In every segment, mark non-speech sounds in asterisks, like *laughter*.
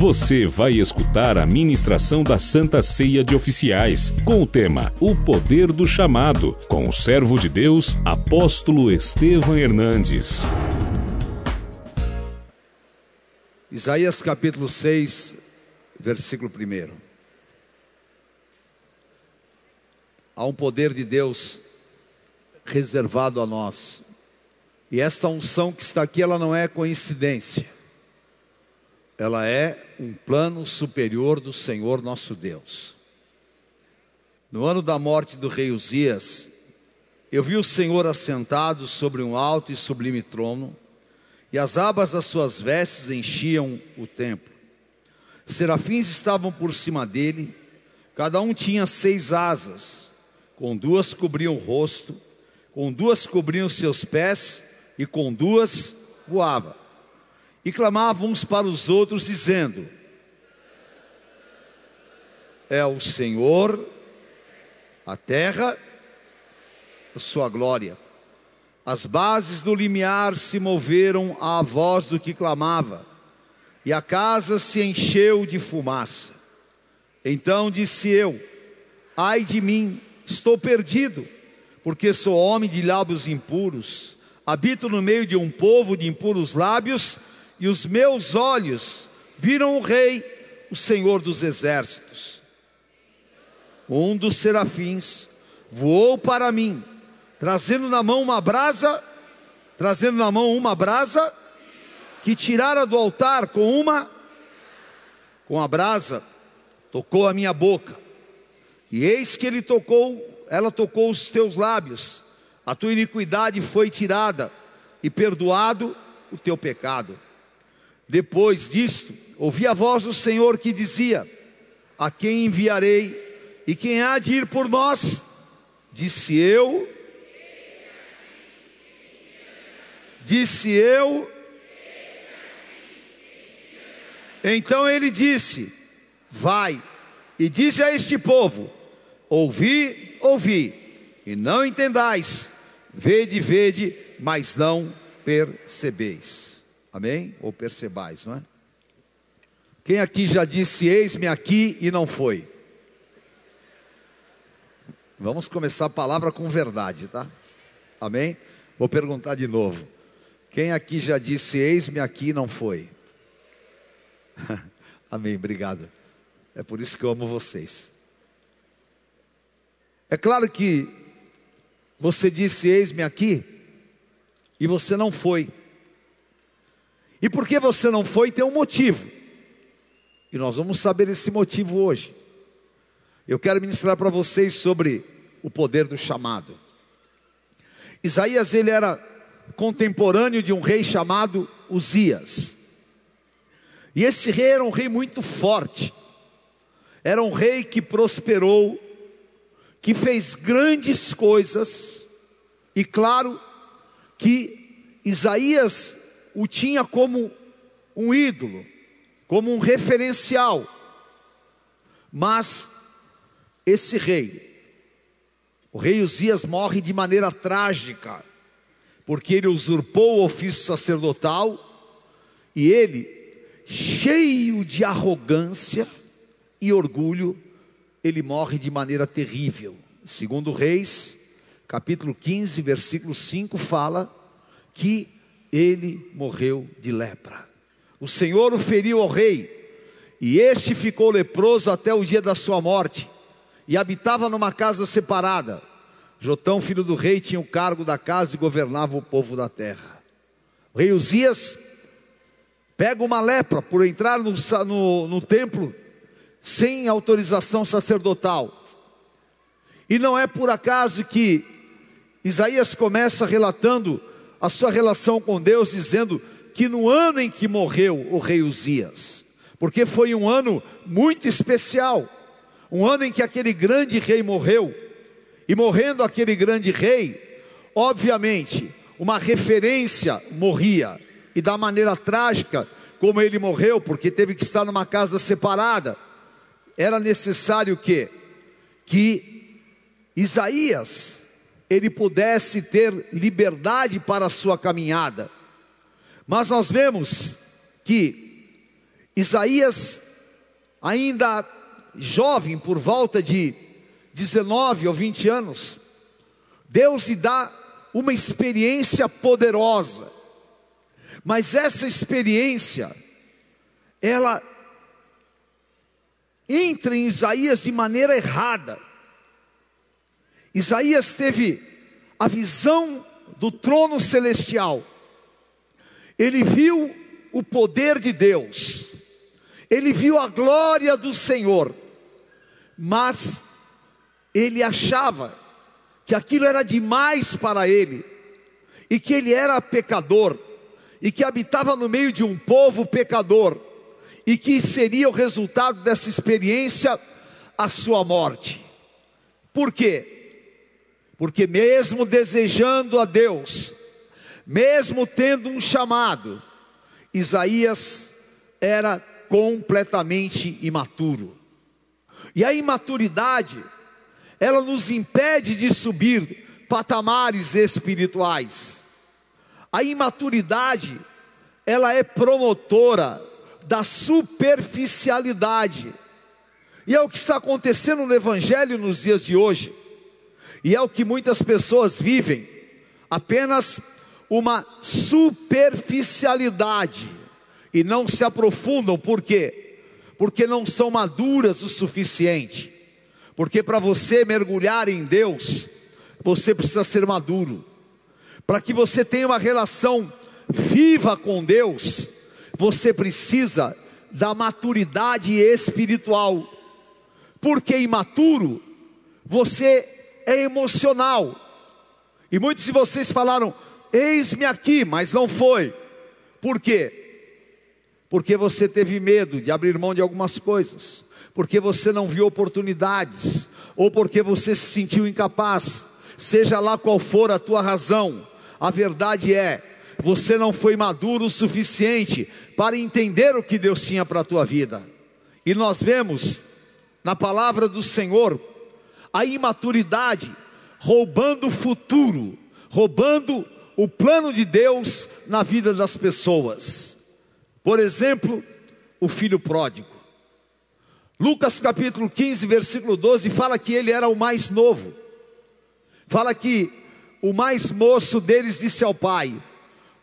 Você vai escutar a ministração da Santa Ceia de Oficiais, com o tema O Poder do Chamado, com o servo de Deus, apóstolo Estevam Hernandes. Isaías capítulo 6, versículo 1. Há um poder de Deus reservado a nós. E esta unção que está aqui, ela não é coincidência. Ela é um plano superior do Senhor nosso Deus. No ano da morte do rei Uzias, eu vi o Senhor assentado sobre um alto e sublime trono, e as abas das suas vestes enchiam o templo. Serafins estavam por cima dele, cada um tinha seis asas, com duas cobriam o rosto, com duas cobriam seus pés, e com duas voava. E clamavam uns para os outros, dizendo: É o Senhor, a terra, a sua glória. As bases do limiar se moveram à voz do que clamava, e a casa se encheu de fumaça. Então disse eu: Ai de mim, estou perdido, porque sou homem de lábios impuros, habito no meio de um povo de impuros lábios, e os meus olhos viram o Rei, o Senhor dos exércitos. Um dos serafins voou para mim trazendo na mão uma brasa, trazendo na mão uma brasa que tirara do altar com uma com a brasa tocou a minha boca. E eis que ele tocou, ela tocou os teus lábios. A tua iniquidade foi tirada e perdoado o teu pecado. Depois disto, ouvi a voz do Senhor que dizia: A quem enviarei e quem há de ir por nós? Disse eu, Disse eu. Então ele disse: Vai e dize a este povo: Ouvi, ouvi, e não entendais, vede, vede, mas não percebeis. Amém? Ou percebais, não é? Quem aqui já disse: Eis-me aqui e não foi? Vamos começar a palavra com verdade, tá? Amém? Vou perguntar de novo. Quem aqui já disse, eis-me aqui, não foi? *laughs* Amém, obrigado. É por isso que eu amo vocês. É claro que você disse, eis-me aqui, e você não foi. E porque você não foi, tem um motivo. E nós vamos saber esse motivo hoje. Eu quero ministrar para vocês sobre o poder do chamado. Isaías, ele era contemporâneo de um rei chamado Uzias. E esse rei era um rei muito forte, era um rei que prosperou, que fez grandes coisas, e claro que Isaías o tinha como um ídolo, como um referencial. Mas esse rei, o rei Uzias morre de maneira trágica porque ele usurpou o ofício sacerdotal e ele, cheio de arrogância e orgulho, ele morre de maneira terrível. Segundo Reis, capítulo 15, versículo 5 fala que ele morreu de lepra. O Senhor o feriu ao rei, e este ficou leproso até o dia da sua morte, e habitava numa casa separada. Jotão, filho do rei, tinha o cargo da casa e governava o povo da terra. O rei Uzias pega uma lepra por entrar no, no, no templo sem autorização sacerdotal. E não é por acaso que Isaías começa relatando a sua relação com Deus, dizendo que no ano em que morreu o rei Uzias, porque foi um ano muito especial, um ano em que aquele grande rei morreu, e morrendo aquele grande rei, obviamente, uma referência morria, e da maneira trágica como ele morreu, porque teve que estar numa casa separada, era necessário que que Isaías ele pudesse ter liberdade para a sua caminhada. Mas nós vemos que Isaías, ainda jovem, por volta de 19 ou 20 anos, Deus lhe dá uma experiência poderosa, mas essa experiência, ela entra em Isaías de maneira errada. Isaías teve a visão do trono celestial, ele viu o poder de Deus, ele viu a glória do Senhor, mas ele achava que aquilo era demais para ele, e que ele era pecador, e que habitava no meio de um povo pecador, e que seria o resultado dessa experiência a sua morte. Por quê? Porque mesmo desejando a Deus, mesmo tendo um chamado, Isaías era completamente imaturo. E a imaturidade ela nos impede de subir patamares espirituais. A imaturidade, ela é promotora da superficialidade. E é o que está acontecendo no Evangelho nos dias de hoje. E é o que muitas pessoas vivem, apenas uma superficialidade e não se aprofundam, por quê? Porque não são maduras o suficiente. Porque para você mergulhar em Deus, você precisa ser maduro. Para que você tenha uma relação viva com Deus, você precisa da maturidade espiritual. Porque imaturo, você é emocional. E muitos de vocês falaram: Eis-me aqui, mas não foi. Por quê? Porque você teve medo de abrir mão de algumas coisas porque você não viu oportunidades, ou porque você se sentiu incapaz, seja lá qual for a tua razão, a verdade é, você não foi maduro o suficiente para entender o que Deus tinha para a tua vida. E nós vemos na palavra do Senhor a imaturidade roubando o futuro, roubando o plano de Deus na vida das pessoas. Por exemplo, o filho pródigo. Lucas capítulo 15, versículo 12, fala que ele era o mais novo. Fala que o mais moço deles disse ao pai: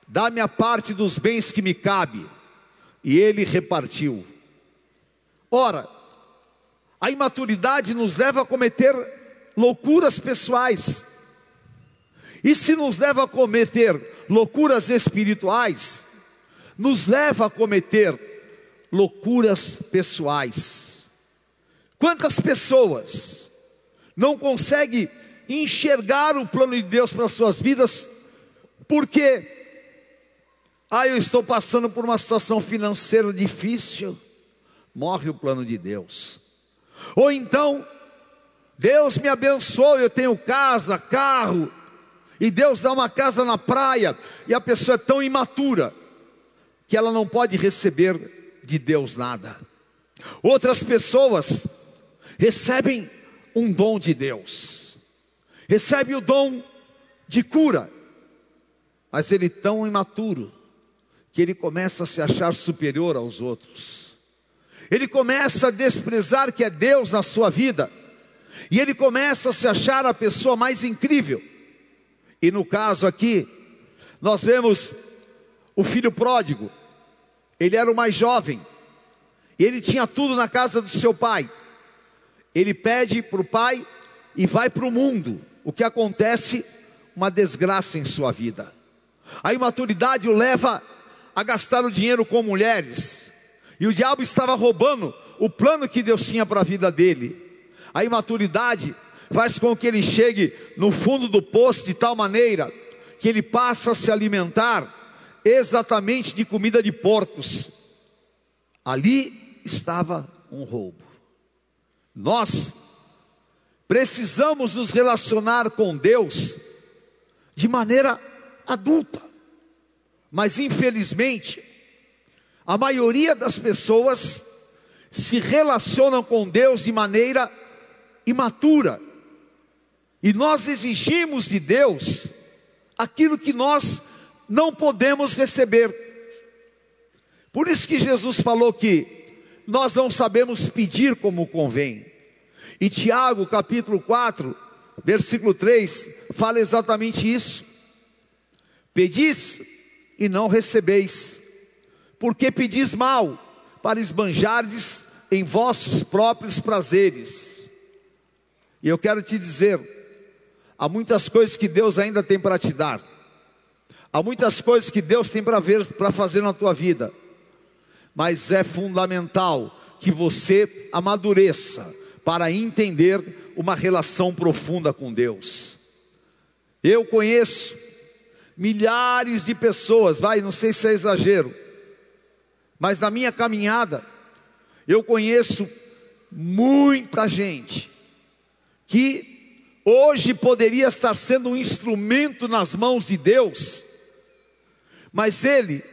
Dá-me a parte dos bens que me cabe. E ele repartiu. Ora, a imaturidade nos leva a cometer loucuras pessoais. E se nos leva a cometer loucuras espirituais, nos leva a cometer loucuras pessoais. Quantas pessoas não conseguem enxergar o plano de Deus para as suas vidas, porque, ah, eu estou passando por uma situação financeira difícil, morre o plano de Deus. Ou então, Deus me abençoou, eu tenho casa, carro, e Deus dá uma casa na praia, e a pessoa é tão imatura, que ela não pode receber de Deus nada. Outras pessoas recebem um dom de Deus, recebe o dom de cura, mas ele tão imaturo que ele começa a se achar superior aos outros. Ele começa a desprezar que é Deus na sua vida. E ele começa a se achar a pessoa mais incrível. E no caso aqui, nós vemos o filho pródigo. Ele era o mais jovem. E ele tinha tudo na casa do seu pai ele pede para o pai e vai para o mundo. O que acontece? Uma desgraça em sua vida. A imaturidade o leva a gastar o dinheiro com mulheres. E o diabo estava roubando o plano que Deus tinha para a vida dele. A imaturidade faz com que ele chegue no fundo do poço de tal maneira que ele passa a se alimentar exatamente de comida de porcos. Ali estava um roubo. Nós precisamos nos relacionar com Deus de maneira adulta, mas infelizmente, a maioria das pessoas se relacionam com Deus de maneira imatura, e nós exigimos de Deus aquilo que nós não podemos receber. Por isso que Jesus falou que nós não sabemos pedir como convém. E Tiago, capítulo 4, versículo 3, fala exatamente isso. Pedis e não recebeis, porque pedis mal, para esbanjardes em vossos próprios prazeres. E eu quero te dizer, há muitas coisas que Deus ainda tem para te dar. Há muitas coisas que Deus tem para ver, para fazer na tua vida. Mas é fundamental que você amadureça para entender uma relação profunda com Deus. Eu conheço milhares de pessoas, vai, não sei se é exagero, mas na minha caminhada, eu conheço muita gente que hoje poderia estar sendo um instrumento nas mãos de Deus, mas ele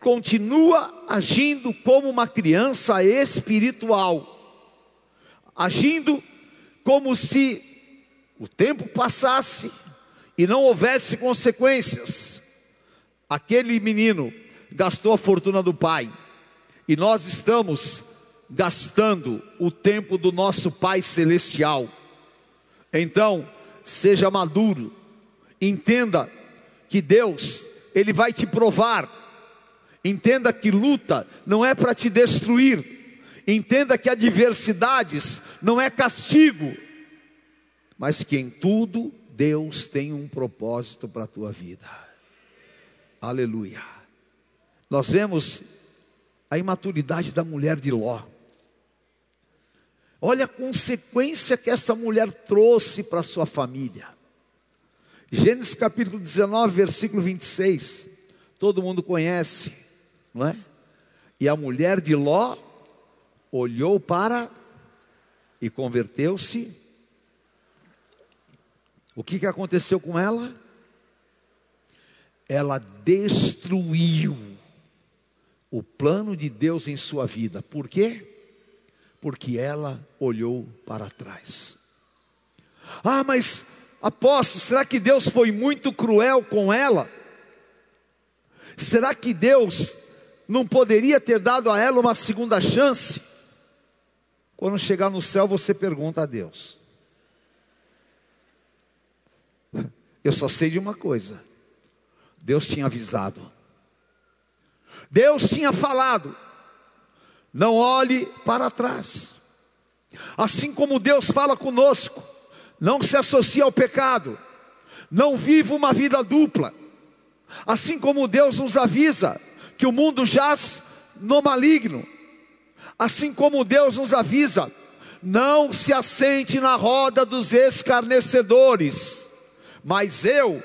continua agindo como uma criança espiritual, agindo como se o tempo passasse e não houvesse consequências. Aquele menino gastou a fortuna do pai, e nós estamos gastando o tempo do nosso Pai Celestial. Então, seja maduro, entenda que Deus, Ele vai te provar, entenda que luta não é para te destruir, entenda que adversidades não é castigo, mas que em tudo Deus tem um propósito para a tua vida. Aleluia. Nós vemos a imaturidade da mulher de Ló. Olha a consequência que essa mulher trouxe para sua família. Gênesis capítulo 19, versículo 26. Todo mundo conhece, não é? E a mulher de Ló olhou para e converteu-se o que, que aconteceu com ela? Ela destruiu o plano de Deus em sua vida. Por quê? Porque ela olhou para trás. Ah, mas apóstolo, será que Deus foi muito cruel com ela? Será que Deus não poderia ter dado a ela uma segunda chance? Quando chegar no céu, você pergunta a Deus. Eu só sei de uma coisa: Deus tinha avisado, Deus tinha falado, não olhe para trás. Assim como Deus fala conosco, não se associe ao pecado, não viva uma vida dupla. Assim como Deus nos avisa que o mundo jaz no maligno, assim como Deus nos avisa, não se assente na roda dos escarnecedores mas eu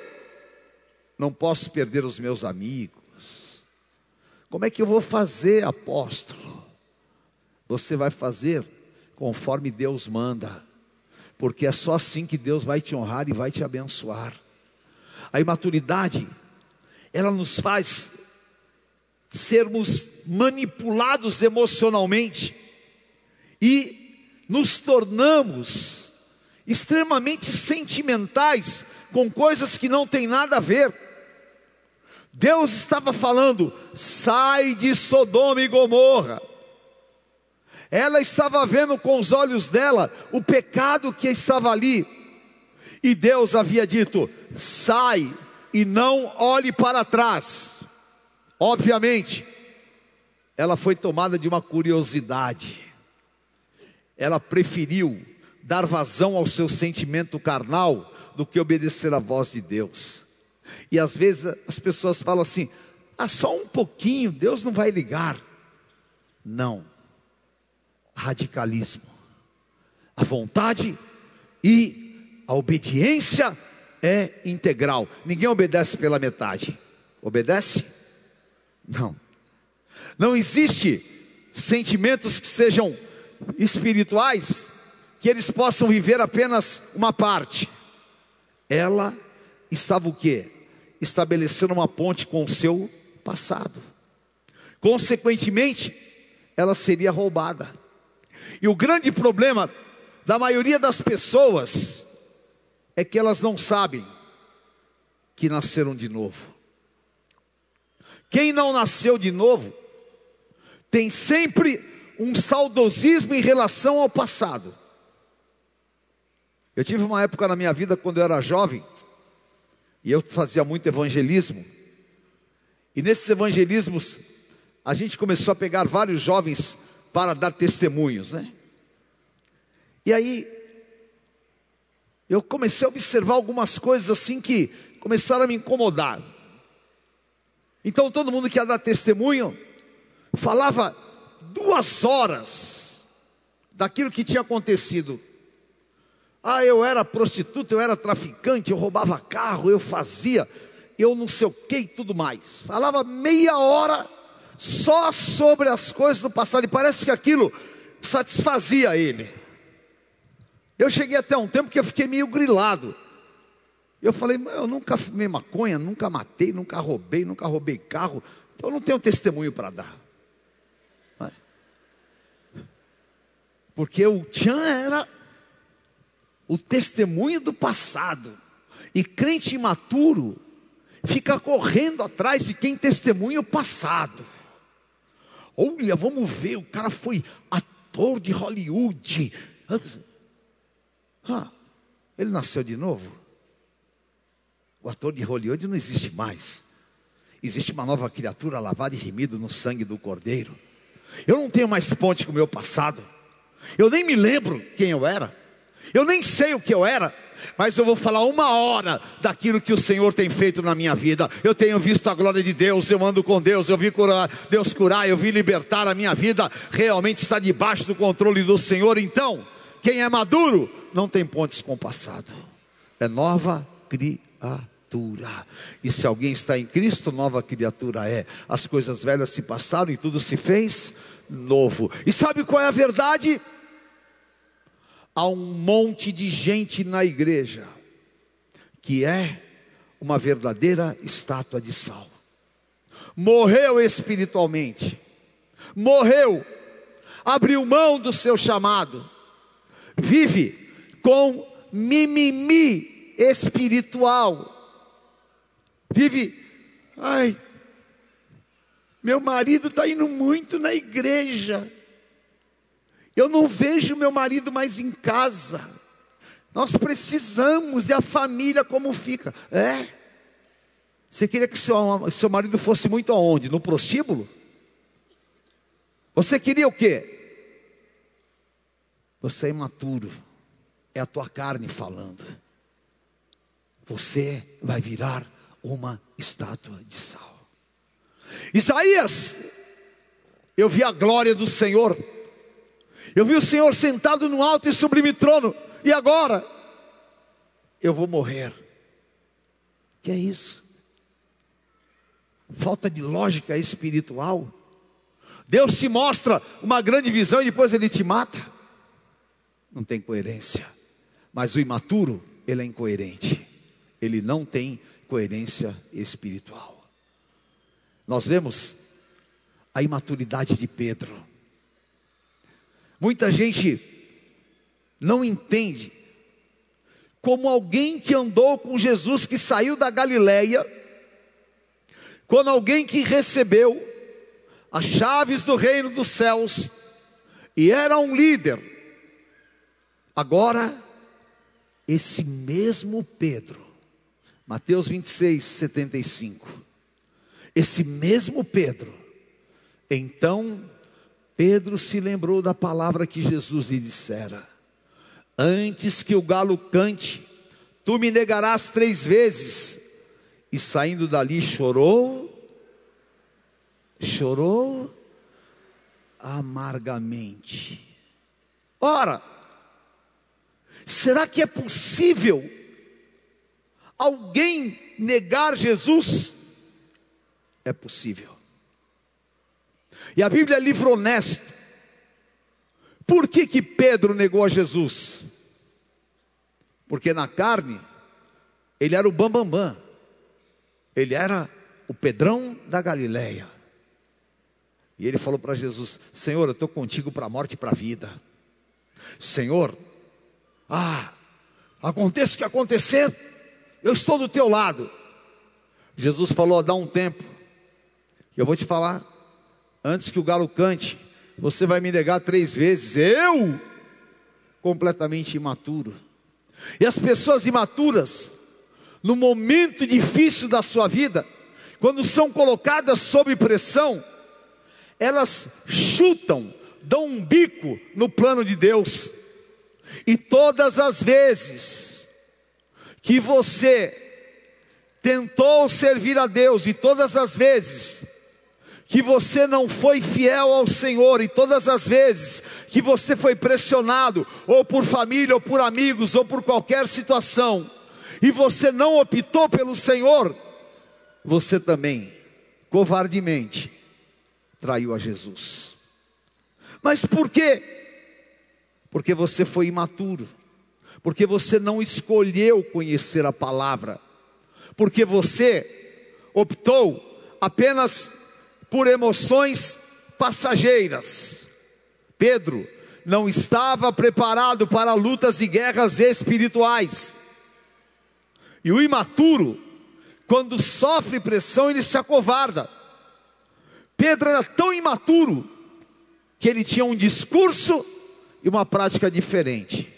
não posso perder os meus amigos. Como é que eu vou fazer, apóstolo? Você vai fazer conforme Deus manda, porque é só assim que Deus vai te honrar e vai te abençoar. A imaturidade, ela nos faz sermos manipulados emocionalmente e nos tornamos extremamente sentimentais com coisas que não tem nada a ver. Deus estava falando: sai de Sodoma e Gomorra. Ela estava vendo com os olhos dela o pecado que estava ali, e Deus havia dito: sai e não olhe para trás. Obviamente, ela foi tomada de uma curiosidade, ela preferiu dar vazão ao seu sentimento carnal do que obedecer à voz de Deus. E às vezes as pessoas falam assim: ah, só um pouquinho, Deus não vai ligar. Não. Radicalismo. A vontade e a obediência é integral. Ninguém obedece pela metade. Obedece? Não. Não existe sentimentos que sejam espirituais que eles possam viver apenas uma parte ela estava o quê? Estabelecendo uma ponte com o seu passado. Consequentemente, ela seria roubada. E o grande problema da maioria das pessoas é que elas não sabem que nasceram de novo. Quem não nasceu de novo tem sempre um saudosismo em relação ao passado. Eu tive uma época na minha vida quando eu era jovem, e eu fazia muito evangelismo. E nesses evangelismos, a gente começou a pegar vários jovens para dar testemunhos, né? E aí, eu comecei a observar algumas coisas assim que começaram a me incomodar. Então, todo mundo que ia dar testemunho, falava duas horas daquilo que tinha acontecido. Ah, eu era prostituta, eu era traficante, eu roubava carro, eu fazia, eu não sei o que e tudo mais. Falava meia hora só sobre as coisas do passado, e parece que aquilo satisfazia ele. Eu cheguei até um tempo que eu fiquei meio grilado. Eu falei, eu nunca fumei maconha, nunca matei, nunca roubei, nunca roubei carro, então eu não tenho testemunho para dar. Porque o Tchan era o testemunho do passado. E crente imaturo fica correndo atrás de quem testemunha o passado. Olha, vamos ver, o cara foi ator de Hollywood. Ah, ele nasceu de novo? O ator de Hollywood não existe mais. Existe uma nova criatura lavada e remida no sangue do Cordeiro. Eu não tenho mais ponte com o meu passado. Eu nem me lembro quem eu era. Eu nem sei o que eu era, mas eu vou falar uma hora daquilo que o Senhor tem feito na minha vida. Eu tenho visto a glória de Deus, eu ando com Deus, eu vi curar, Deus curar, eu vi libertar a minha vida. Realmente está debaixo do controle do Senhor. Então, quem é maduro não tem pontes com o passado. É nova criatura. E se alguém está em Cristo, nova criatura é. As coisas velhas se passaram e tudo se fez novo. E sabe qual é a verdade? Há um monte de gente na igreja que é uma verdadeira estátua de sal. Morreu espiritualmente, morreu, abriu mão do seu chamado, vive com mimimi espiritual, vive, ai, meu marido está indo muito na igreja. Eu não vejo meu marido mais em casa. Nós precisamos, e a família como fica? É. Você queria que seu, seu marido fosse muito aonde? No prostíbulo? Você queria o quê? Você é imaturo. É a tua carne falando. Você vai virar uma estátua de sal. Isaías, eu vi a glória do Senhor, eu vi o Senhor sentado no alto e sublime trono, e agora eu vou morrer. Que é isso? Falta de lógica espiritual. Deus te mostra uma grande visão e depois ele te mata. Não tem coerência. Mas o imaturo, ele é incoerente. Ele não tem coerência espiritual nós vemos a imaturidade de Pedro. Muita gente não entende como alguém que andou com Jesus, que saiu da Galileia, quando alguém que recebeu as chaves do reino dos céus e era um líder, agora esse mesmo Pedro, Mateus 26, 75, esse mesmo Pedro, então Pedro se lembrou da palavra que Jesus lhe dissera: Antes que o galo cante, tu me negarás três vezes. E saindo dali chorou, chorou amargamente. Ora, será que é possível alguém negar Jesus? é possível. E a Bíblia é livro honesto. Por que, que Pedro negou a Jesus? Porque na carne, ele era o bambambam. Bam, bam. Ele era o Pedrão da Galileia. E ele falou para Jesus: Senhor, eu estou contigo para a morte e para a vida. Senhor, ah, aconteça o que acontecer, eu estou do teu lado. Jesus falou: dá um tempo. Eu vou te falar, Antes que o galo cante, você vai me negar três vezes. Eu, completamente imaturo. E as pessoas imaturas, no momento difícil da sua vida, quando são colocadas sob pressão, elas chutam, dão um bico no plano de Deus. E todas as vezes que você tentou servir a Deus, e todas as vezes que você não foi fiel ao Senhor, e todas as vezes que você foi pressionado, ou por família, ou por amigos, ou por qualquer situação, e você não optou pelo Senhor, você também, covardemente, traiu a Jesus. Mas por quê? Porque você foi imaturo, porque você não escolheu conhecer a palavra, porque você optou apenas por emoções passageiras. Pedro não estava preparado para lutas e guerras espirituais. E o imaturo, quando sofre pressão, ele se acovarda. Pedro era tão imaturo que ele tinha um discurso e uma prática diferente.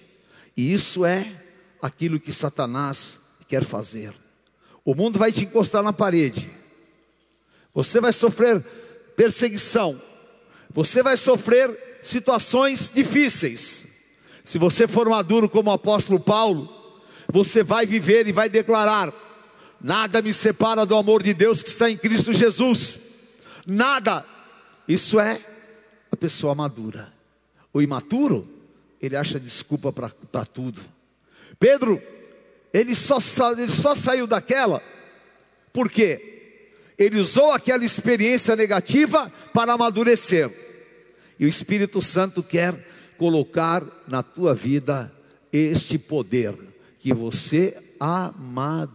E isso é aquilo que Satanás quer fazer. O mundo vai te encostar na parede. Você vai sofrer perseguição. Você vai sofrer situações difíceis. Se você for maduro como o apóstolo Paulo, você vai viver e vai declarar: Nada me separa do amor de Deus que está em Cristo Jesus. Nada. Isso é a pessoa madura. O imaturo, ele acha desculpa para tudo. Pedro, ele só, ele só saiu daquela, por quê? Ele usou aquela experiência negativa para amadurecer. E o Espírito Santo quer colocar na tua vida este poder, que você amadureça,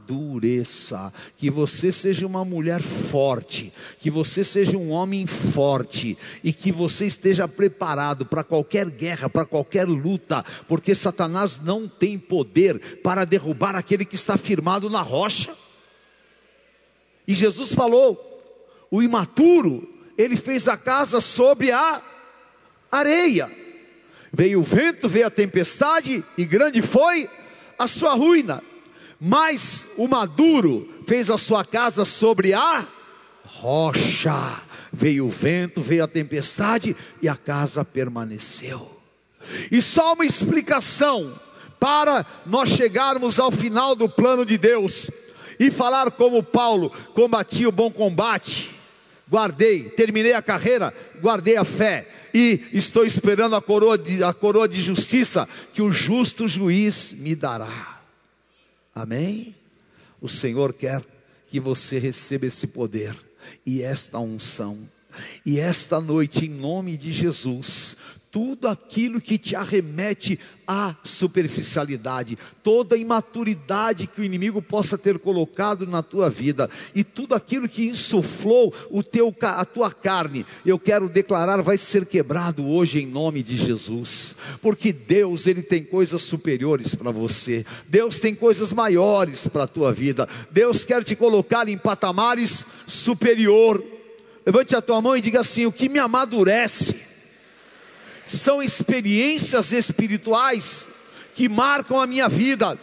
que você seja uma mulher forte, que você seja um homem forte e que você esteja preparado para qualquer guerra, para qualquer luta, porque Satanás não tem poder para derrubar aquele que está firmado na rocha. E Jesus falou: o imaturo, ele fez a casa sobre a areia. Veio o vento, veio a tempestade, e grande foi a sua ruína. Mas o maduro fez a sua casa sobre a rocha. Veio o vento, veio a tempestade, e a casa permaneceu. E só uma explicação para nós chegarmos ao final do plano de Deus e falar como Paulo: combati o bom combate, guardei, terminei a carreira, guardei a fé e estou esperando a coroa de, a coroa de justiça que o justo juiz me dará. Amém? O Senhor quer que você receba esse poder e esta unção. E esta noite, em nome de Jesus, tudo aquilo que te arremete à superficialidade, toda imaturidade que o inimigo possa ter colocado na tua vida e tudo aquilo que insuflou o teu a tua carne, eu quero declarar vai ser quebrado hoje em nome de Jesus. Porque Deus, ele tem coisas superiores para você. Deus tem coisas maiores para a tua vida. Deus quer te colocar em patamares superior. Levante a tua mão e diga assim: o que me amadurece são experiências espirituais que marcam a minha vida.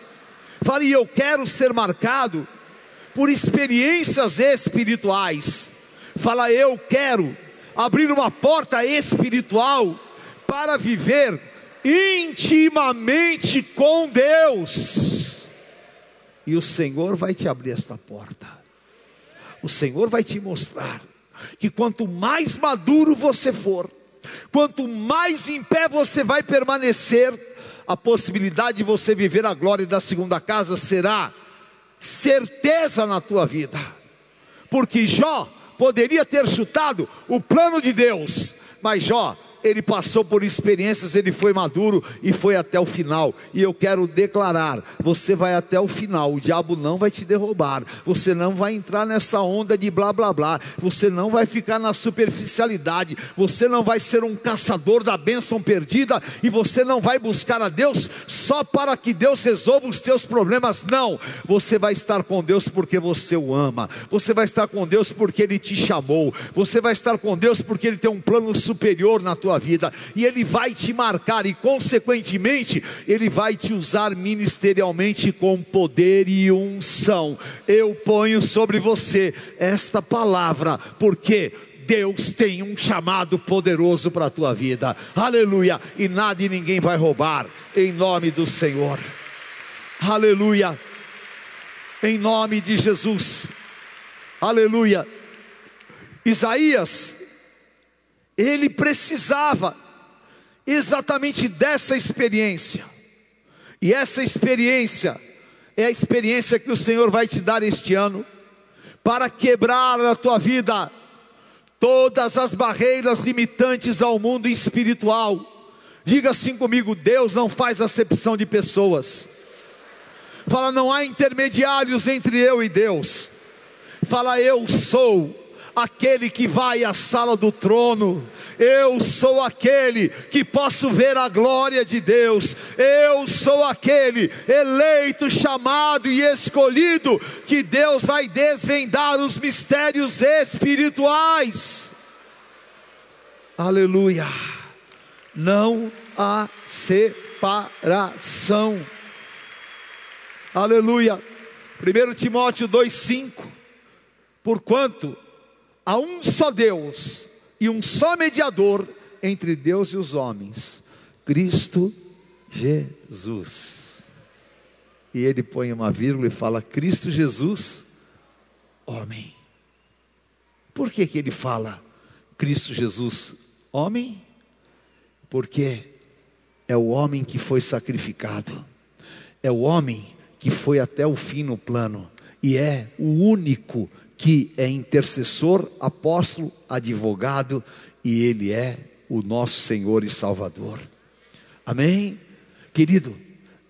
Fale, eu quero ser marcado por experiências espirituais. Fala, eu quero abrir uma porta espiritual para viver intimamente com Deus. E o Senhor vai te abrir esta porta. O Senhor vai te mostrar que quanto mais maduro você for, Quanto mais em pé você vai permanecer, a possibilidade de você viver a glória da segunda casa será certeza na tua vida. Porque Jó poderia ter chutado o plano de Deus, mas Jó ele passou por experiências, ele foi maduro e foi até o final. E eu quero declarar: você vai até o final, o diabo não vai te derrubar, você não vai entrar nessa onda de blá blá blá, você não vai ficar na superficialidade, você não vai ser um caçador da bênção perdida e você não vai buscar a Deus só para que Deus resolva os teus problemas, não. Você vai estar com Deus porque você o ama, você vai estar com Deus porque Ele te chamou, você vai estar com Deus porque Ele tem um plano superior na tua vida, e Ele vai te marcar, e consequentemente, Ele vai te usar ministerialmente com poder e unção. Eu ponho sobre você esta palavra, porque Deus tem um chamado poderoso para a tua vida, aleluia, e nada e ninguém vai roubar, em nome do Senhor, aleluia, em nome de Jesus, aleluia. Isaías ele precisava exatamente dessa experiência. E essa experiência é a experiência que o Senhor vai te dar este ano para quebrar na tua vida todas as barreiras limitantes ao mundo espiritual. Diga assim comigo: Deus não faz acepção de pessoas. Fala, não há intermediários entre eu e Deus. Fala, eu sou aquele que vai à sala do trono, eu sou aquele que posso ver a glória de Deus, eu sou aquele eleito, chamado e escolhido, que Deus vai desvendar os mistérios espirituais. Aleluia, não há separação. Aleluia. 1 Timóteo 2,5: Porquanto há um só Deus e um só mediador entre Deus e os homens, Cristo Jesus. E ele põe uma vírgula e fala: Cristo Jesus, homem. Por que, que ele fala Cristo Jesus, homem? Porque é o homem que foi sacrificado, é o homem que foi até o fim no plano, e é o único que é intercessor, apóstolo, advogado e ele é o nosso Senhor e Salvador. Amém? Querido,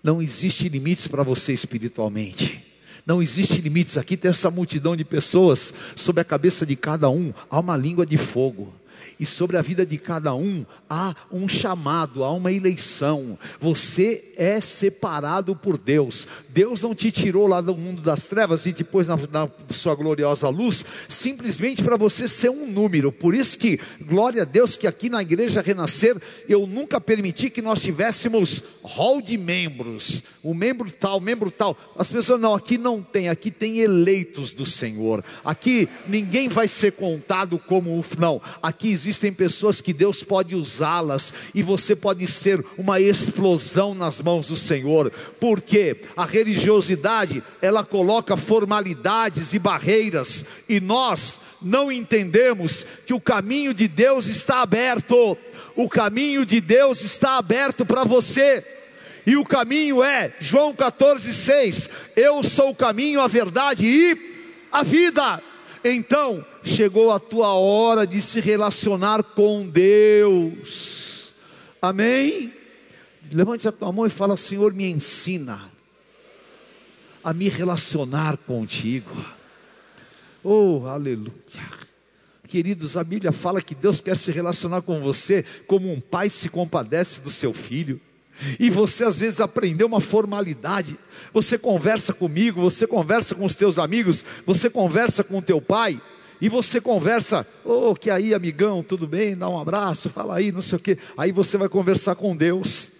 não existe limites para você espiritualmente. Não existe limites. Aqui tem essa multidão de pessoas, sobre a cabeça de cada um há uma língua de fogo e sobre a vida de cada um há um chamado, há uma eleição. Você é separado por Deus. Deus não te tirou lá do mundo das trevas e depois na, na sua gloriosa luz, simplesmente para você ser um número. Por isso que, glória a Deus, que aqui na igreja renascer, eu nunca permiti que nós tivéssemos rol de membros, o membro tal, membro tal. As pessoas não, aqui não tem, aqui tem eleitos do Senhor. Aqui ninguém vai ser contado como não. Aqui existem pessoas que Deus pode usá-las e você pode ser uma explosão nas mãos do Senhor, porque a religiosidade ela coloca formalidades e barreiras e nós não entendemos que o caminho de Deus está aberto, o caminho de Deus está aberto para você. E o caminho é, João 14,6: Eu sou o caminho, a verdade e a vida. Então, chegou a tua hora de se relacionar com Deus. Amém? Levante a tua mão e fala: Senhor, me ensina a me relacionar contigo. Oh, aleluia. Queridos, a Bíblia fala que Deus quer se relacionar com você como um pai se compadece do seu filho. E você às vezes aprendeu uma formalidade. Você conversa comigo, você conversa com os teus amigos, você conversa com o teu pai, e você conversa, ô, oh, que aí, amigão, tudo bem? Dá um abraço, fala aí, não sei o que. Aí você vai conversar com Deus.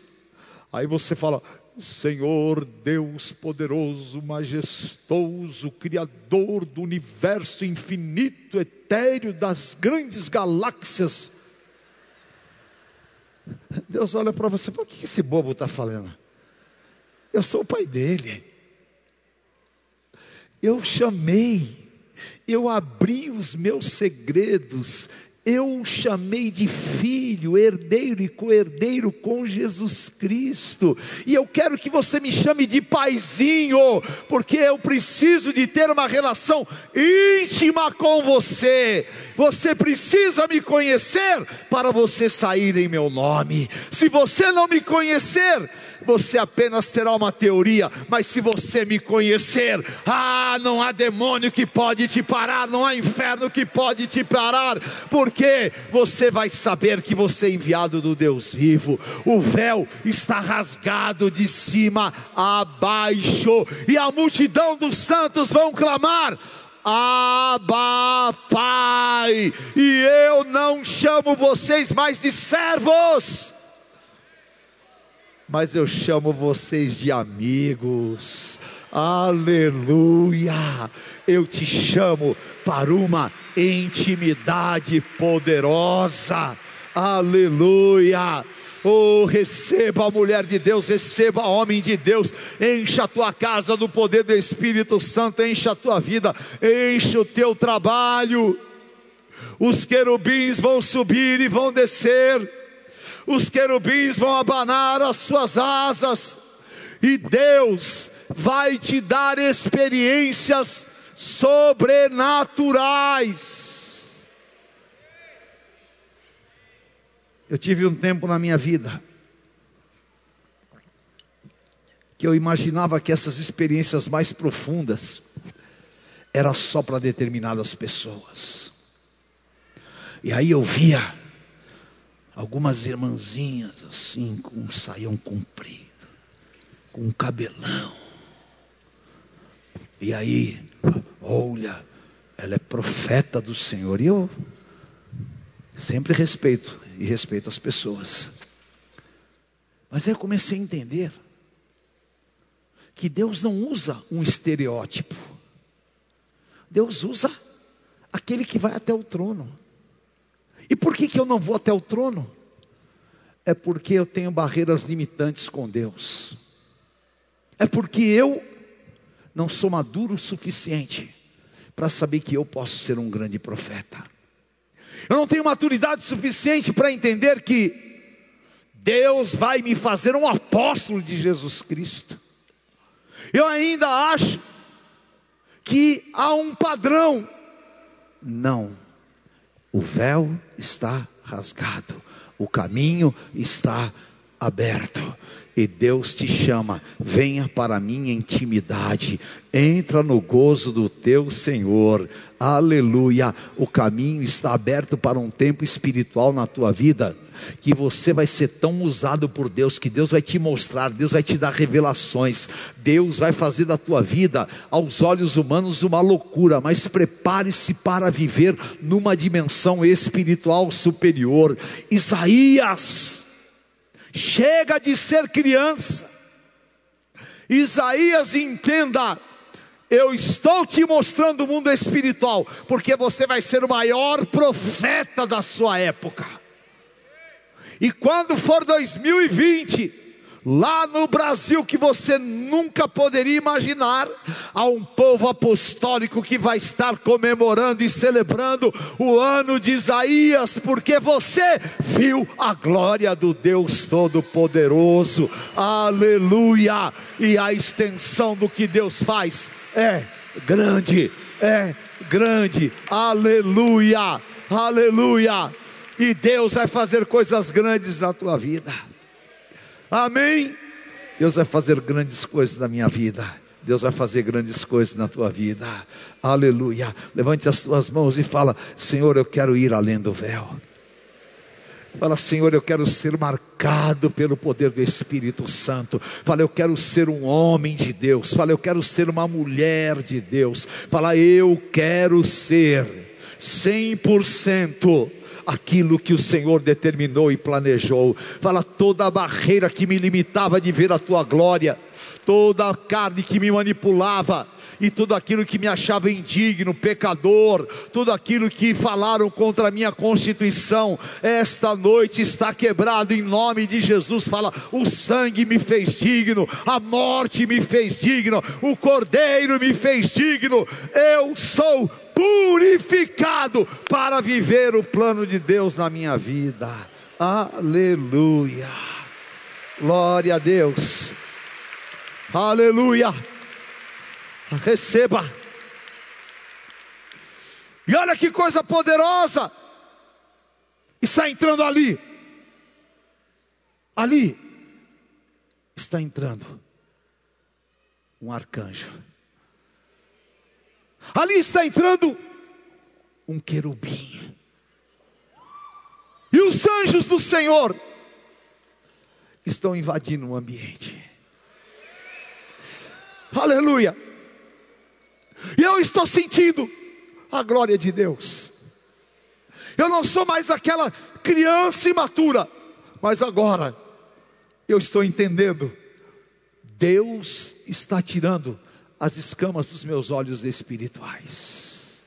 Aí você fala, Senhor Deus poderoso, majestoso, Criador do universo infinito, etéreo, das grandes galáxias. Deus olha para você, o que esse bobo está falando? Eu sou o pai dele. Eu chamei eu abri os meus segredos, eu o chamei de filho, herdeiro e co-herdeiro com Jesus Cristo. E eu quero que você me chame de paizinho, porque eu preciso de ter uma relação íntima com você. Você precisa me conhecer para você sair em meu nome. Se você não me conhecer, você apenas terá uma teoria, mas se você me conhecer, ah, não há demônio que pode te parar, não há inferno que pode te parar, porque você vai saber que você é enviado do Deus vivo. O véu está rasgado de cima a baixo, e a multidão dos santos vão clamar: Abba, Pai, e eu não chamo vocês mais de servos mas eu chamo vocês de amigos. Aleluia! Eu te chamo para uma intimidade poderosa. Aleluia! Oh, receba a mulher de Deus, receba homem de Deus, encha a tua casa do poder do Espírito Santo, encha a tua vida, enche o teu trabalho. Os querubins vão subir e vão descer os querubins vão abanar as suas asas, e Deus vai te dar experiências sobrenaturais. Eu tive um tempo na minha vida que eu imaginava que essas experiências mais profundas era só para determinadas pessoas. E aí eu via algumas irmãzinhas assim, com um saião comprido, com um cabelão. E aí, olha, ela é profeta do Senhor. E eu sempre respeito e respeito as pessoas. Mas aí eu comecei a entender que Deus não usa um estereótipo. Deus usa aquele que vai até o trono. E por que, que eu não vou até o trono? É porque eu tenho barreiras limitantes com Deus. É porque eu não sou maduro o suficiente para saber que eu posso ser um grande profeta. Eu não tenho maturidade suficiente para entender que Deus vai me fazer um apóstolo de Jesus Cristo. Eu ainda acho que há um padrão. Não. O véu está rasgado, o caminho está aberto. E Deus te chama, venha para a minha intimidade, entra no gozo do teu Senhor, aleluia. O caminho está aberto para um tempo espiritual na tua vida que você vai ser tão usado por Deus, que Deus vai te mostrar, Deus vai te dar revelações, Deus vai fazer da tua vida, aos olhos humanos, uma loucura, mas prepare-se para viver numa dimensão espiritual superior. Isaías, chega de ser criança, Isaías entenda, eu estou te mostrando o mundo espiritual, porque você vai ser o maior profeta da sua época. E quando for 2020, lá no Brasil que você nunca poderia imaginar, há um povo apostólico que vai estar comemorando e celebrando o ano de Isaías, porque você viu a glória do Deus Todo-Poderoso, aleluia! E a extensão do que Deus faz é grande, é grande, aleluia, aleluia e Deus vai fazer coisas grandes na tua vida. Amém? Deus vai fazer grandes coisas na minha vida. Deus vai fazer grandes coisas na tua vida. Aleluia. Levante as tuas mãos e fala: Senhor, eu quero ir além do véu. Fala, Senhor, eu quero ser marcado pelo poder do Espírito Santo. Fala, eu quero ser um homem de Deus. Fala, eu quero ser uma mulher de Deus. Fala, eu quero ser 100% aquilo que o Senhor determinou e planejou. Fala toda a barreira que me limitava de ver a tua glória, toda a carne que me manipulava e tudo aquilo que me achava indigno, pecador, tudo aquilo que falaram contra a minha constituição, esta noite está quebrado em nome de Jesus. Fala, o sangue me fez digno, a morte me fez digno, o cordeiro me fez digno. Eu sou purificado para viver o plano de Deus na minha vida. Aleluia. Glória a Deus. Aleluia. Receba. E olha que coisa poderosa está entrando ali. Ali está entrando um arcanjo. Ali está entrando um querubim. E os anjos do Senhor estão invadindo o ambiente. Aleluia. E eu estou sentindo a glória de Deus. Eu não sou mais aquela criança imatura, mas agora eu estou entendendo. Deus está tirando as escamas dos meus olhos espirituais.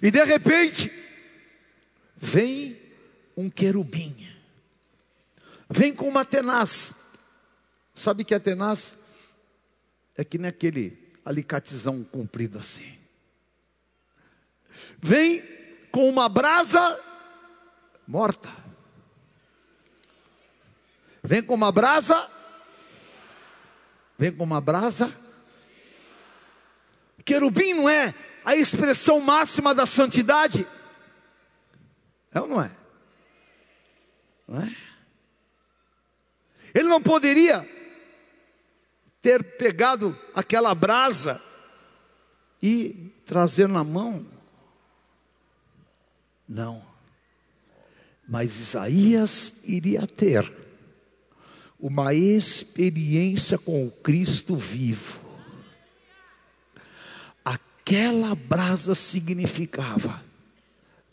E de repente, vem um querubim, vem com uma tenaz. Sabe que a tenaz é que nem aquele alicatezão comprido assim. Vem com uma brasa morta. Vem com uma brasa. Vem com uma brasa. Querubim não é a expressão máxima da santidade? É ou não é? Não é? Ele não poderia ter pegado aquela brasa e trazer na mão. Não. Mas Isaías iria ter uma experiência com o Cristo vivo. Aquela brasa significava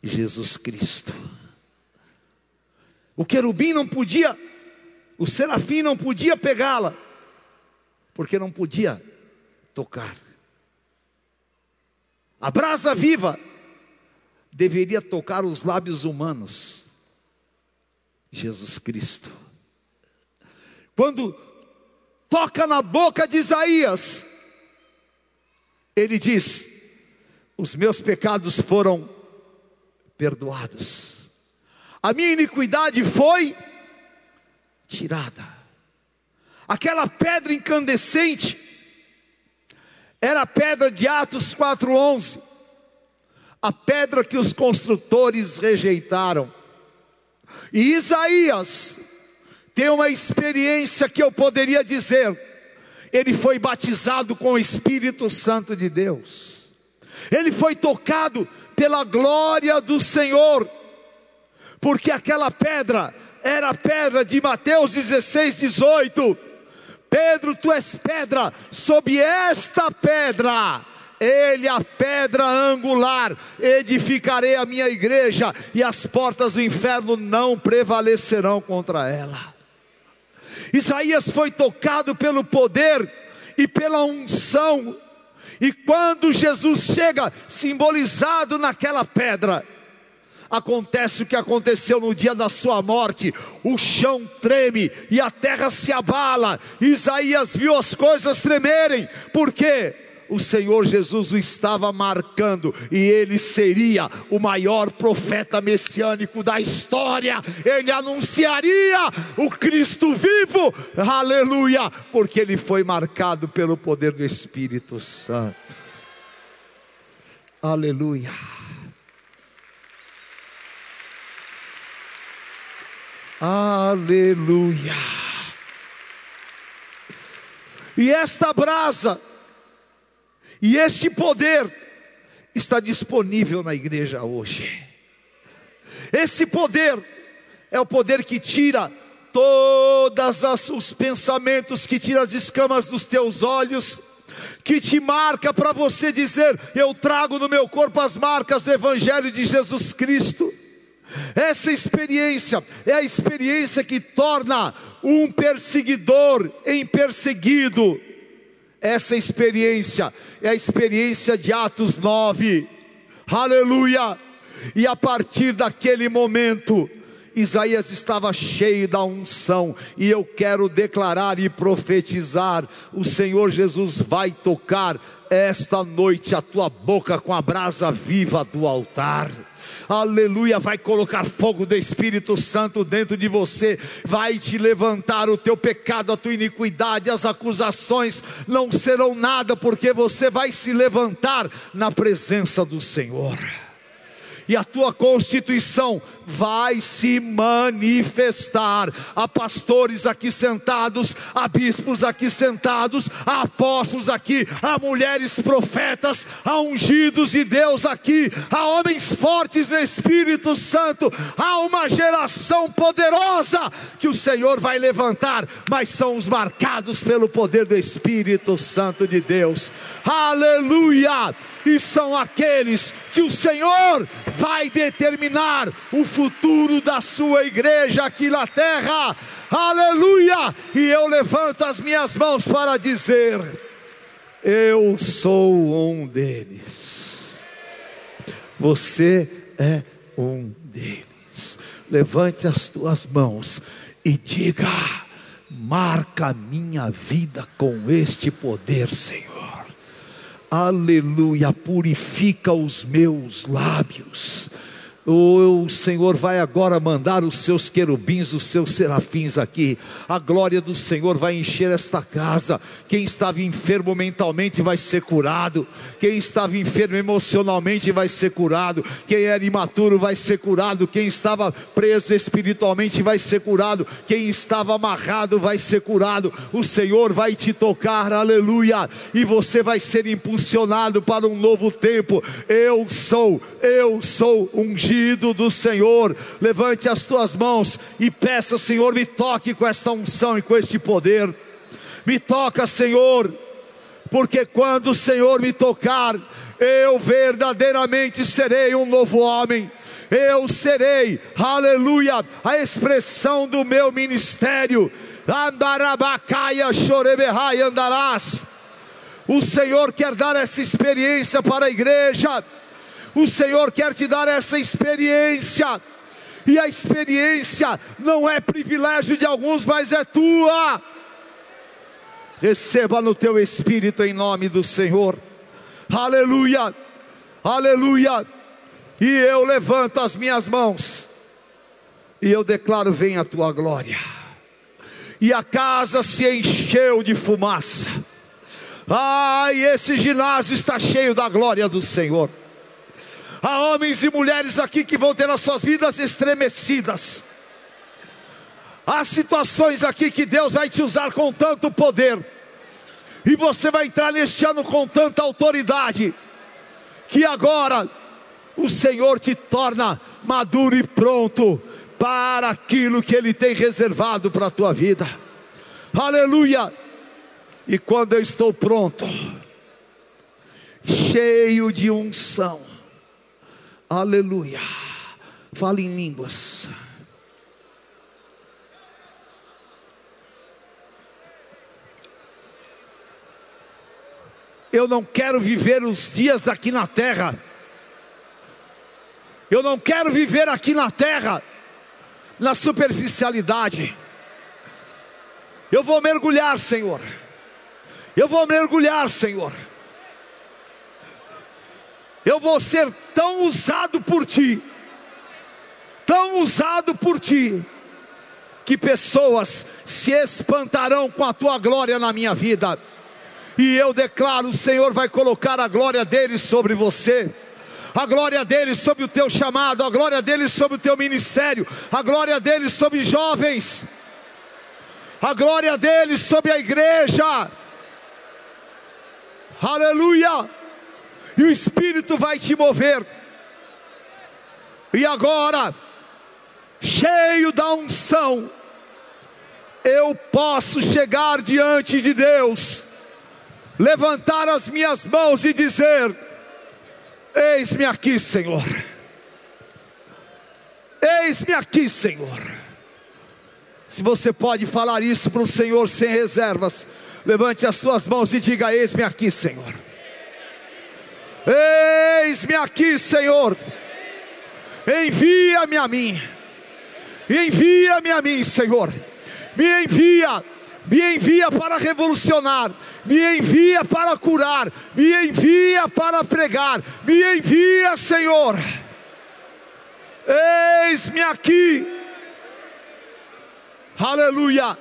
Jesus Cristo. O querubim não podia, o serafim não podia pegá-la, porque não podia tocar. A brasa viva deveria tocar os lábios humanos. Jesus Cristo. Quando toca na boca de Isaías, ele diz: Os meus pecados foram perdoados, a minha iniquidade foi tirada. Aquela pedra incandescente era a pedra de Atos 4:11. A pedra que os construtores rejeitaram. E Isaías tem uma experiência que eu poderia dizer, ele foi batizado com o Espírito Santo de Deus. Ele foi tocado pela glória do Senhor. Porque aquela pedra era a pedra de Mateus 16, 18 Pedro, tu és pedra, sob esta pedra, ele a pedra angular, edificarei a minha igreja, e as portas do inferno não prevalecerão contra ela. Isaías foi tocado pelo poder e pela unção, e quando Jesus chega simbolizado naquela pedra, acontece o que aconteceu no dia da sua morte: o chão treme e a terra se abala. Isaías viu as coisas tremerem, porque o Senhor Jesus o estava marcando e ele seria o maior profeta messiânico da história. Ele anunciaria o Cristo vivo, aleluia, porque ele foi marcado pelo poder do Espírito Santo. Aleluia. Aleluia. E esta brasa, e este poder, está disponível na igreja hoje. Esse poder é o poder que tira todos os pensamentos, que tira as escamas dos teus olhos, que te marca para você dizer: Eu trago no meu corpo as marcas do Evangelho de Jesus Cristo. Essa experiência é a experiência que torna um perseguidor em perseguido. Essa experiência é a experiência de Atos 9. Aleluia! E a partir daquele momento, Isaías estava cheio da unção, e eu quero declarar e profetizar: o Senhor Jesus vai tocar esta noite a tua boca com a brasa viva do altar. Aleluia, vai colocar fogo do Espírito Santo dentro de você, vai te levantar o teu pecado, a tua iniquidade, as acusações não serão nada, porque você vai se levantar na presença do Senhor e a tua constituição vai se manifestar. Há pastores aqui sentados, há bispos aqui sentados, há apóstolos aqui, há mulheres profetas, há ungidos de Deus aqui, há homens fortes no Espírito Santo, há uma geração poderosa que o Senhor vai levantar, mas são os marcados pelo poder do Espírito Santo de Deus. Aleluia! E são aqueles que o Senhor vai determinar o futuro da sua igreja aqui na terra. Aleluia! E eu levanto as minhas mãos para dizer: Eu sou um deles. Você é um deles. Levante as tuas mãos e diga: Marca minha vida com este poder, Senhor. Aleluia, purifica os meus lábios o Senhor vai agora mandar os seus querubins, os seus serafins aqui. A glória do Senhor vai encher esta casa. Quem estava enfermo mentalmente vai ser curado. Quem estava enfermo emocionalmente vai ser curado. Quem era imaturo vai ser curado. Quem estava preso espiritualmente vai ser curado. Quem estava amarrado vai ser curado. O Senhor vai te tocar, aleluia. E você vai ser impulsionado para um novo tempo. Eu sou, eu sou ungido ungido do Senhor. Levante as tuas mãos e peça, Senhor, me toque com esta unção e com este poder. Me toca, Senhor, porque quando o Senhor me tocar, eu verdadeiramente serei um novo homem. Eu serei, aleluia, a expressão do meu ministério. Andarabacaia, choreberrai, andarás. O Senhor quer dar essa experiência para a igreja. O Senhor quer te dar essa experiência. E a experiência não é privilégio de alguns, mas é tua. Receba no teu espírito em nome do Senhor. Aleluia. Aleluia. E eu levanto as minhas mãos. E eu declaro: venha a tua glória. E a casa se encheu de fumaça. Ai, esse ginásio está cheio da glória do Senhor. Há homens e mulheres aqui que vão ter as suas vidas estremecidas. Há situações aqui que Deus vai te usar com tanto poder. E você vai entrar neste ano com tanta autoridade. Que agora o Senhor te torna maduro e pronto para aquilo que Ele tem reservado para a tua vida. Aleluia! E quando eu estou pronto, cheio de unção, Aleluia. Fale em línguas. Eu não quero viver os dias daqui na terra. Eu não quero viver aqui na terra na superficialidade. Eu vou mergulhar, Senhor. Eu vou mergulhar, Senhor eu vou ser tão usado por ti, tão usado por ti, que pessoas se espantarão com a tua glória na minha vida. E eu declaro: o Senhor vai colocar a glória dele sobre você a glória dele sobre o teu chamado, a glória dele sobre o teu ministério, a glória dele sobre jovens, a glória dele sobre a igreja. Aleluia! E o Espírito vai te mover. E agora, cheio da unção, eu posso chegar diante de Deus, levantar as minhas mãos e dizer: Eis-me aqui, Senhor. Eis-me aqui, Senhor. Se você pode falar isso para o Senhor sem reservas, levante as suas mãos e diga: Eis-me aqui, Senhor. Eis-me aqui, Senhor. Envia-me a mim. Envia-me a mim, Senhor. Me envia me envia para revolucionar, me envia para curar, me envia para pregar, me envia, Senhor. Eis-me aqui, aleluia,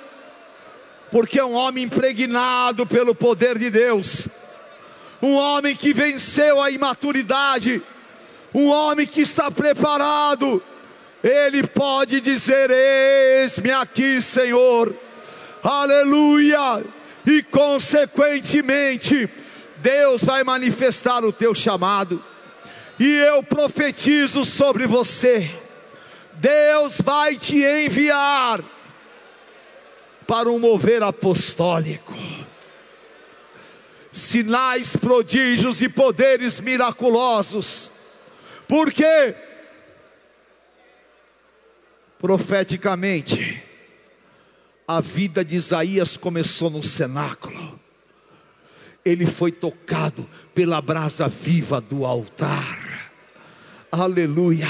porque é um homem impregnado pelo poder de Deus, um homem que venceu a imaturidade, um homem que está preparado, ele pode dizer: Eis-me aqui, Senhor. Aleluia, e consequentemente, Deus vai manifestar o teu chamado, e eu profetizo sobre você, Deus vai te enviar para um mover apostólico, sinais, prodígios e poderes miraculosos, porque profeticamente, a vida de Isaías começou no cenáculo. Ele foi tocado pela brasa viva do altar. Aleluia.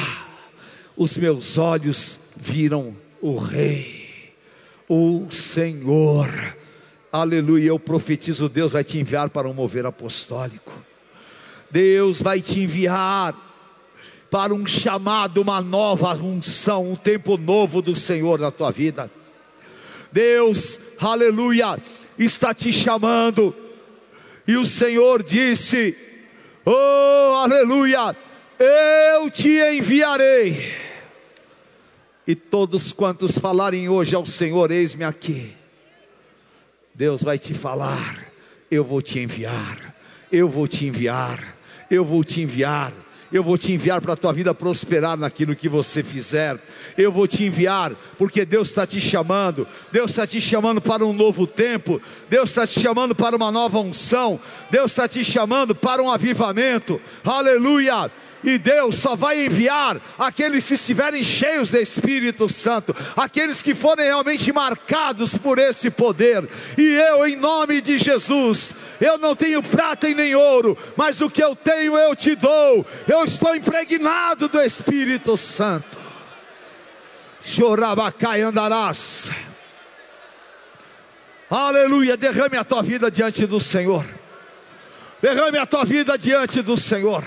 Os meus olhos viram o Rei, o Senhor. Aleluia. Eu profetizo: Deus vai te enviar para um mover apostólico. Deus vai te enviar para um chamado, uma nova unção, um tempo novo do Senhor na tua vida. Deus, aleluia, está te chamando. E o Senhor disse: Oh, aleluia, eu te enviarei. E todos quantos falarem hoje ao Senhor, eis-me aqui. Deus vai te falar: Eu vou te enviar, eu vou te enviar, eu vou te enviar eu vou te enviar para a tua vida prosperar naquilo que você fizer. Eu vou te enviar, porque Deus está te chamando. Deus está te chamando para um novo tempo. Deus está te chamando para uma nova unção. Deus está te chamando para um avivamento. Aleluia e Deus só vai enviar aqueles que estiverem cheios do Espírito Santo, aqueles que forem realmente marcados por esse poder. E eu, em nome de Jesus, eu não tenho prata e nem ouro, mas o que eu tenho eu te dou. Eu estou impregnado do Espírito Santo. Chorabacai andarás. Aleluia, derrame a tua vida diante do Senhor. Derrame a tua vida diante do Senhor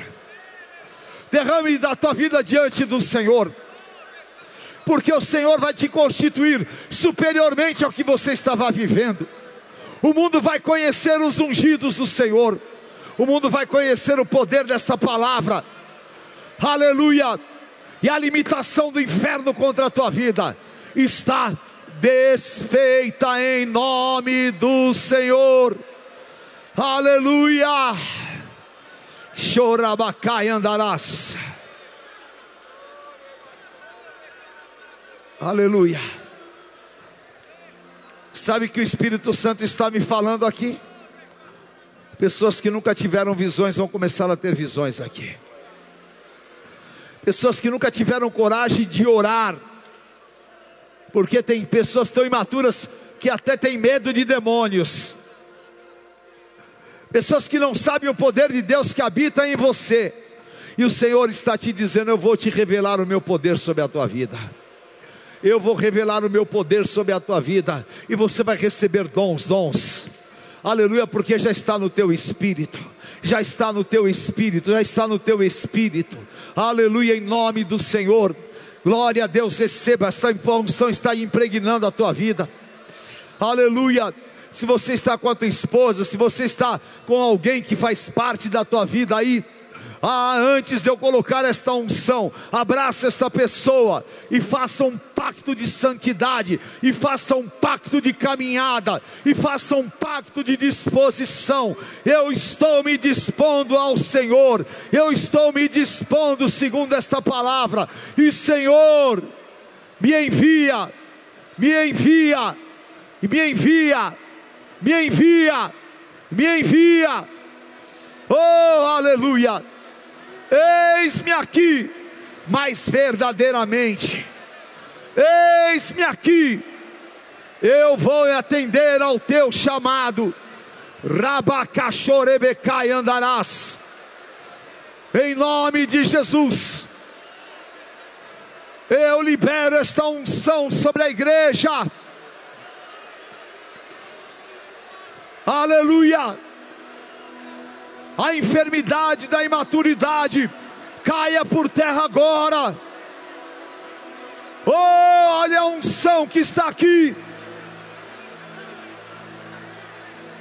derrame da tua vida diante do Senhor, porque o Senhor vai te constituir superiormente ao que você estava vivendo. O mundo vai conhecer os ungidos do Senhor, o mundo vai conhecer o poder desta palavra, aleluia, e a limitação do inferno contra a tua vida está desfeita em nome do Senhor, aleluia. Chorabacai andarás. Aleluia. Sabe que o Espírito Santo está me falando aqui? Pessoas que nunca tiveram visões vão começar a ter visões aqui. Pessoas que nunca tiveram coragem de orar, porque tem pessoas tão imaturas que até têm medo de demônios pessoas que não sabem o poder de Deus que habita em você, e o Senhor está te dizendo: Eu vou te revelar o meu poder sobre a tua vida. Eu vou revelar o meu poder sobre a tua vida, e você vai receber dons, dons. Aleluia, porque já está no teu espírito, já está no teu espírito, já está no teu espírito. Aleluia, em nome do Senhor. Glória a Deus, receba essa unção está impregnando a tua vida. Aleluia se você está com a tua esposa, se você está com alguém que faz parte da tua vida aí, ah, antes de eu colocar esta unção, abraça esta pessoa e faça um pacto de santidade, e faça um pacto de caminhada, e faça um pacto de disposição. Eu estou me dispondo ao Senhor, eu estou me dispondo segundo esta palavra, e Senhor, me envia, me envia, me envia me envia, me envia. Oh, aleluia! Eis-me aqui, mas verdadeiramente, eis-me aqui, eu vou atender ao teu chamado. Rabacachorebecai andarás, em nome de Jesus. Eu libero esta unção sobre a igreja. Aleluia. A enfermidade da imaturidade caia por terra agora. Oh, olha a unção que está aqui.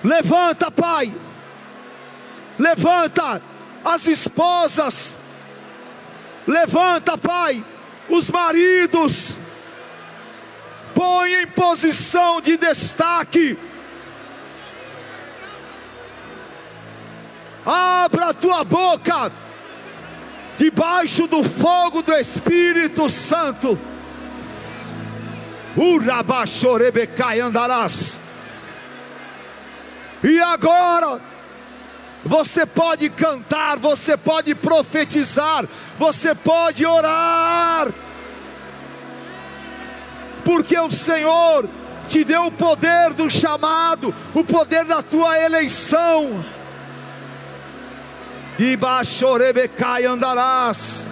Levanta, Pai. Levanta as esposas. Levanta, Pai, os maridos. Põe em posição de destaque. Abra a tua boca debaixo do fogo do Espírito Santo. Urabachorebecai andarás. E agora, você pode cantar, você pode profetizar, você pode orar, porque o Senhor te deu o poder do chamado, o poder da tua eleição. E baixorebecai andarás.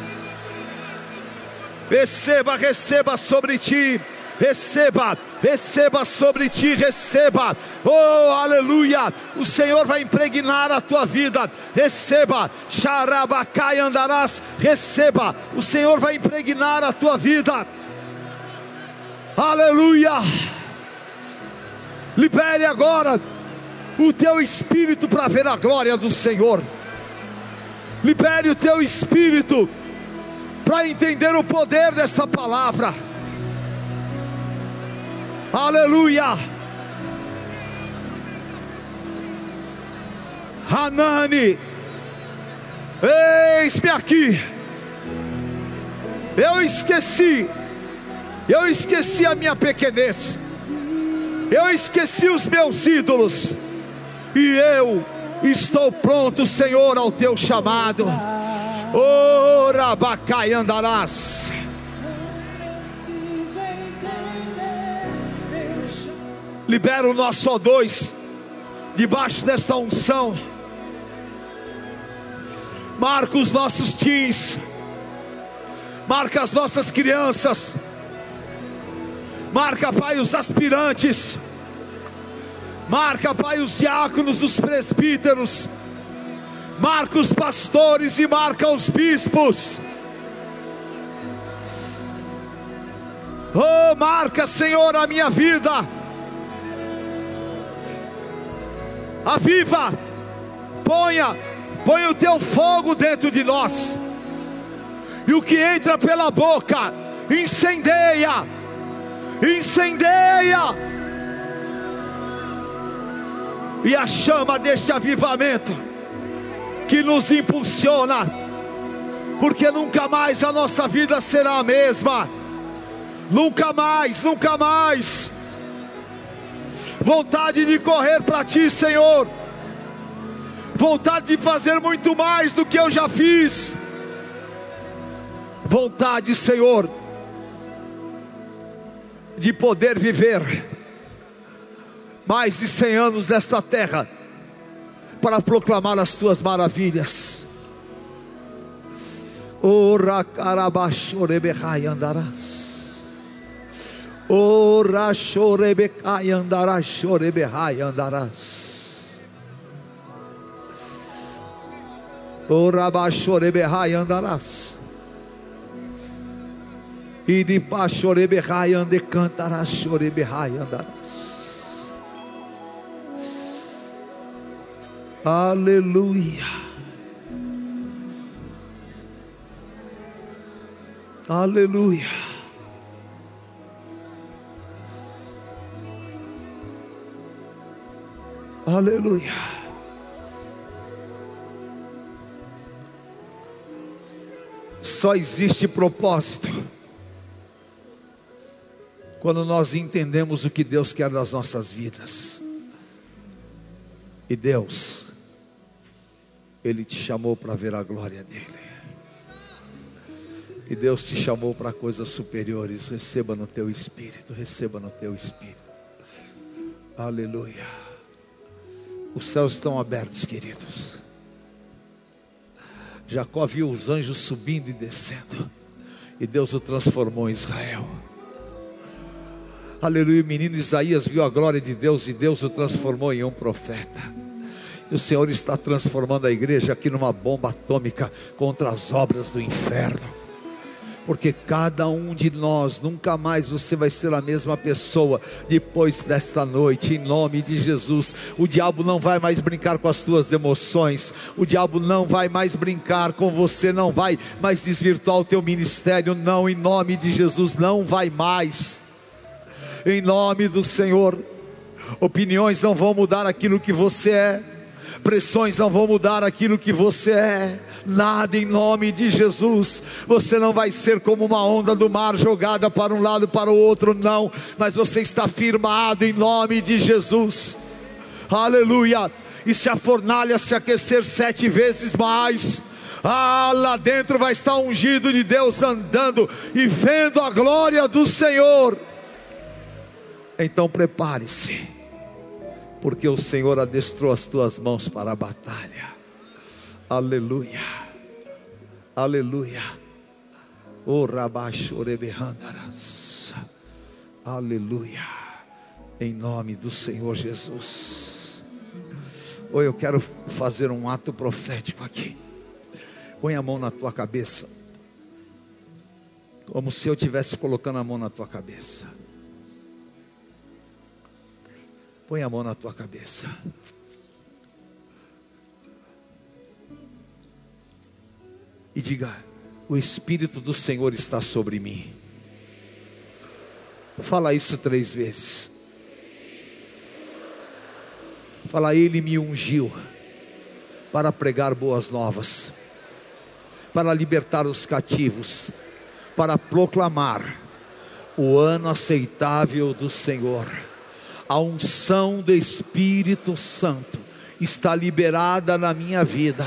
Receba, receba sobre ti receba, receba sobre ti, receba, oh aleluia, o Senhor vai impregnar a tua vida, receba, xarabacai andarás, receba, o Senhor vai impregnar a tua vida, aleluia, libere agora o teu espírito para ver a glória do Senhor, libere o teu espírito para entender o poder dessa palavra. Aleluia. Hanani, eis-me aqui. Eu esqueci, eu esqueci a minha pequenez, eu esqueci os meus ídolos, e eu estou pronto, Senhor, ao teu chamado. Ora, bacai andarás. Libera o nosso O2 debaixo desta unção. Marca os nossos teens. Marca as nossas crianças. Marca, Pai, os aspirantes. Marca, Pai, os diáconos, os presbíteros. Marca os pastores e marca os bispos. Oh, marca, Senhor, a minha vida. Aviva, ponha, ponha o teu fogo dentro de nós, e o que entra pela boca, incendeia, incendeia, e a chama deste avivamento que nos impulsiona, porque nunca mais a nossa vida será a mesma, nunca mais, nunca mais. Vontade de correr para ti, Senhor, vontade de fazer muito mais do que eu já fiz, vontade, Senhor, de poder viver mais de cem anos nesta terra, para proclamar as tuas maravilhas. Ora carabachorebe andarás. Ora chorebecai andarás, chorebehai andarás. Ora bachorebehai andarás. E de pachorebehai ande cantarás, chorebehai andarás. Aleluia. Aleluia. Aleluia. Só existe propósito quando nós entendemos o que Deus quer das nossas vidas. E Deus, Ele te chamou para ver a glória dEle. E Deus te chamou para coisas superiores. Receba no teu espírito, receba no teu espírito. Aleluia. Os céus estão abertos, queridos. Jacó viu os anjos subindo e descendo. e Deus o transformou em Israel. Aleluia, o menino Isaías viu a glória de Deus e Deus o transformou em um profeta. O Senhor está transformando a igreja aqui numa bomba atômica contra as obras do inferno porque cada um de nós, nunca mais você vai ser a mesma pessoa depois desta noite, em nome de Jesus. O diabo não vai mais brincar com as suas emoções, o diabo não vai mais brincar com você, não vai mais desvirtuar o teu ministério, não, em nome de Jesus, não vai mais, em nome do Senhor. Opiniões não vão mudar aquilo que você é pressões não vão mudar aquilo que você é, nada em nome de Jesus. Você não vai ser como uma onda do mar jogada para um lado para o outro, não, mas você está firmado em nome de Jesus. Aleluia! E se a fornalha se aquecer sete vezes mais, ah, lá dentro vai estar ungido de Deus andando e vendo a glória do Senhor. Então prepare-se porque o Senhor adestrou as tuas mãos para a batalha. Aleluia. Aleluia. O rabachorebehandaras. Aleluia. Em nome do Senhor Jesus. Ou eu quero fazer um ato profético aqui. Põe a mão na tua cabeça. Como se eu estivesse colocando a mão na tua cabeça. Põe a mão na tua cabeça. E diga: O Espírito do Senhor está sobre mim. Fala isso três vezes. Fala, Ele me ungiu para pregar boas novas, para libertar os cativos, para proclamar o ano aceitável do Senhor a unção do Espírito Santo está liberada na minha vida,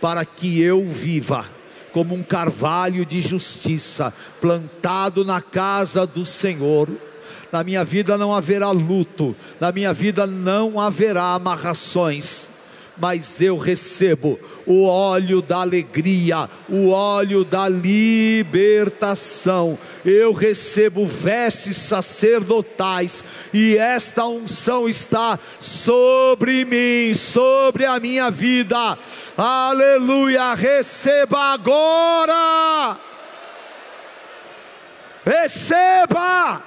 para que eu viva como um carvalho de justiça, plantado na casa do Senhor. Na minha vida não haverá luto, na minha vida não haverá amarrações, mas eu recebo o óleo da alegria, o óleo da libertação. Eu recebo vestes sacerdotais e esta unção está sobre mim, sobre a minha vida. Aleluia! Receba agora. Receba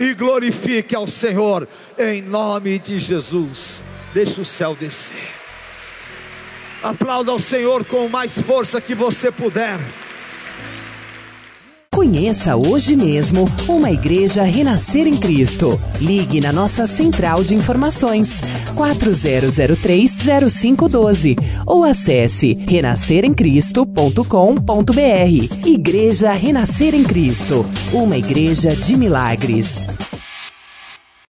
e glorifique ao Senhor em nome de Jesus. Deixa o céu descer. Aplauda ao Senhor com mais força que você puder. Conheça hoje mesmo uma igreja Renascer em Cristo. Ligue na nossa central de informações 40030512 ou acesse renasceremcristo.com.br. Igreja Renascer em Cristo, uma igreja de milagres.